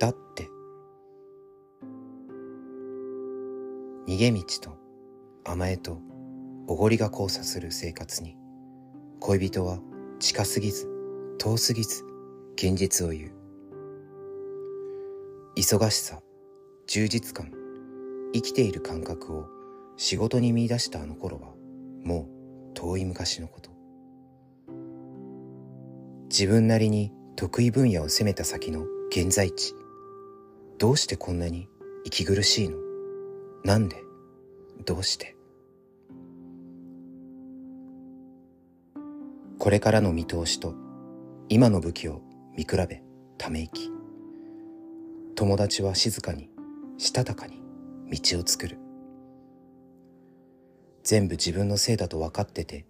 だって。逃げ道と甘えとおごりが交差する生活に恋人は近すぎず遠すぎず現実を言う。忙しさ充実感生きている感覚を仕事に見出したあの頃はもう遠い昔のこと。自分なりに得意分野を攻めた先の現在地。どうしてこんなに息苦しいの？なんで？どうして？これからの見通しと今の武器を見比べため息。友達は静かにしたたかに道を作る。全部自分のせいだと分かってて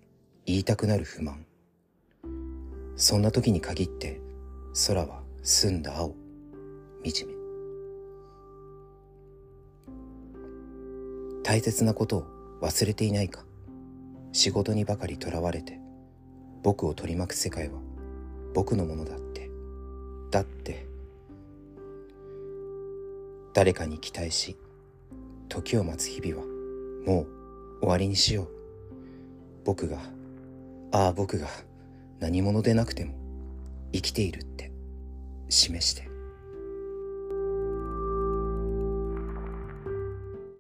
言いたくなる不満。そんな時に限って空は澄んだ青。惨め。大切なことを忘れていないか。仕事にばかりとらわれて僕を取り巻く世界は僕のものだって。だって誰かに期待し時を待つ日々はもう終わりにしよう。僕がああ僕が何者でなくても生きているって示して。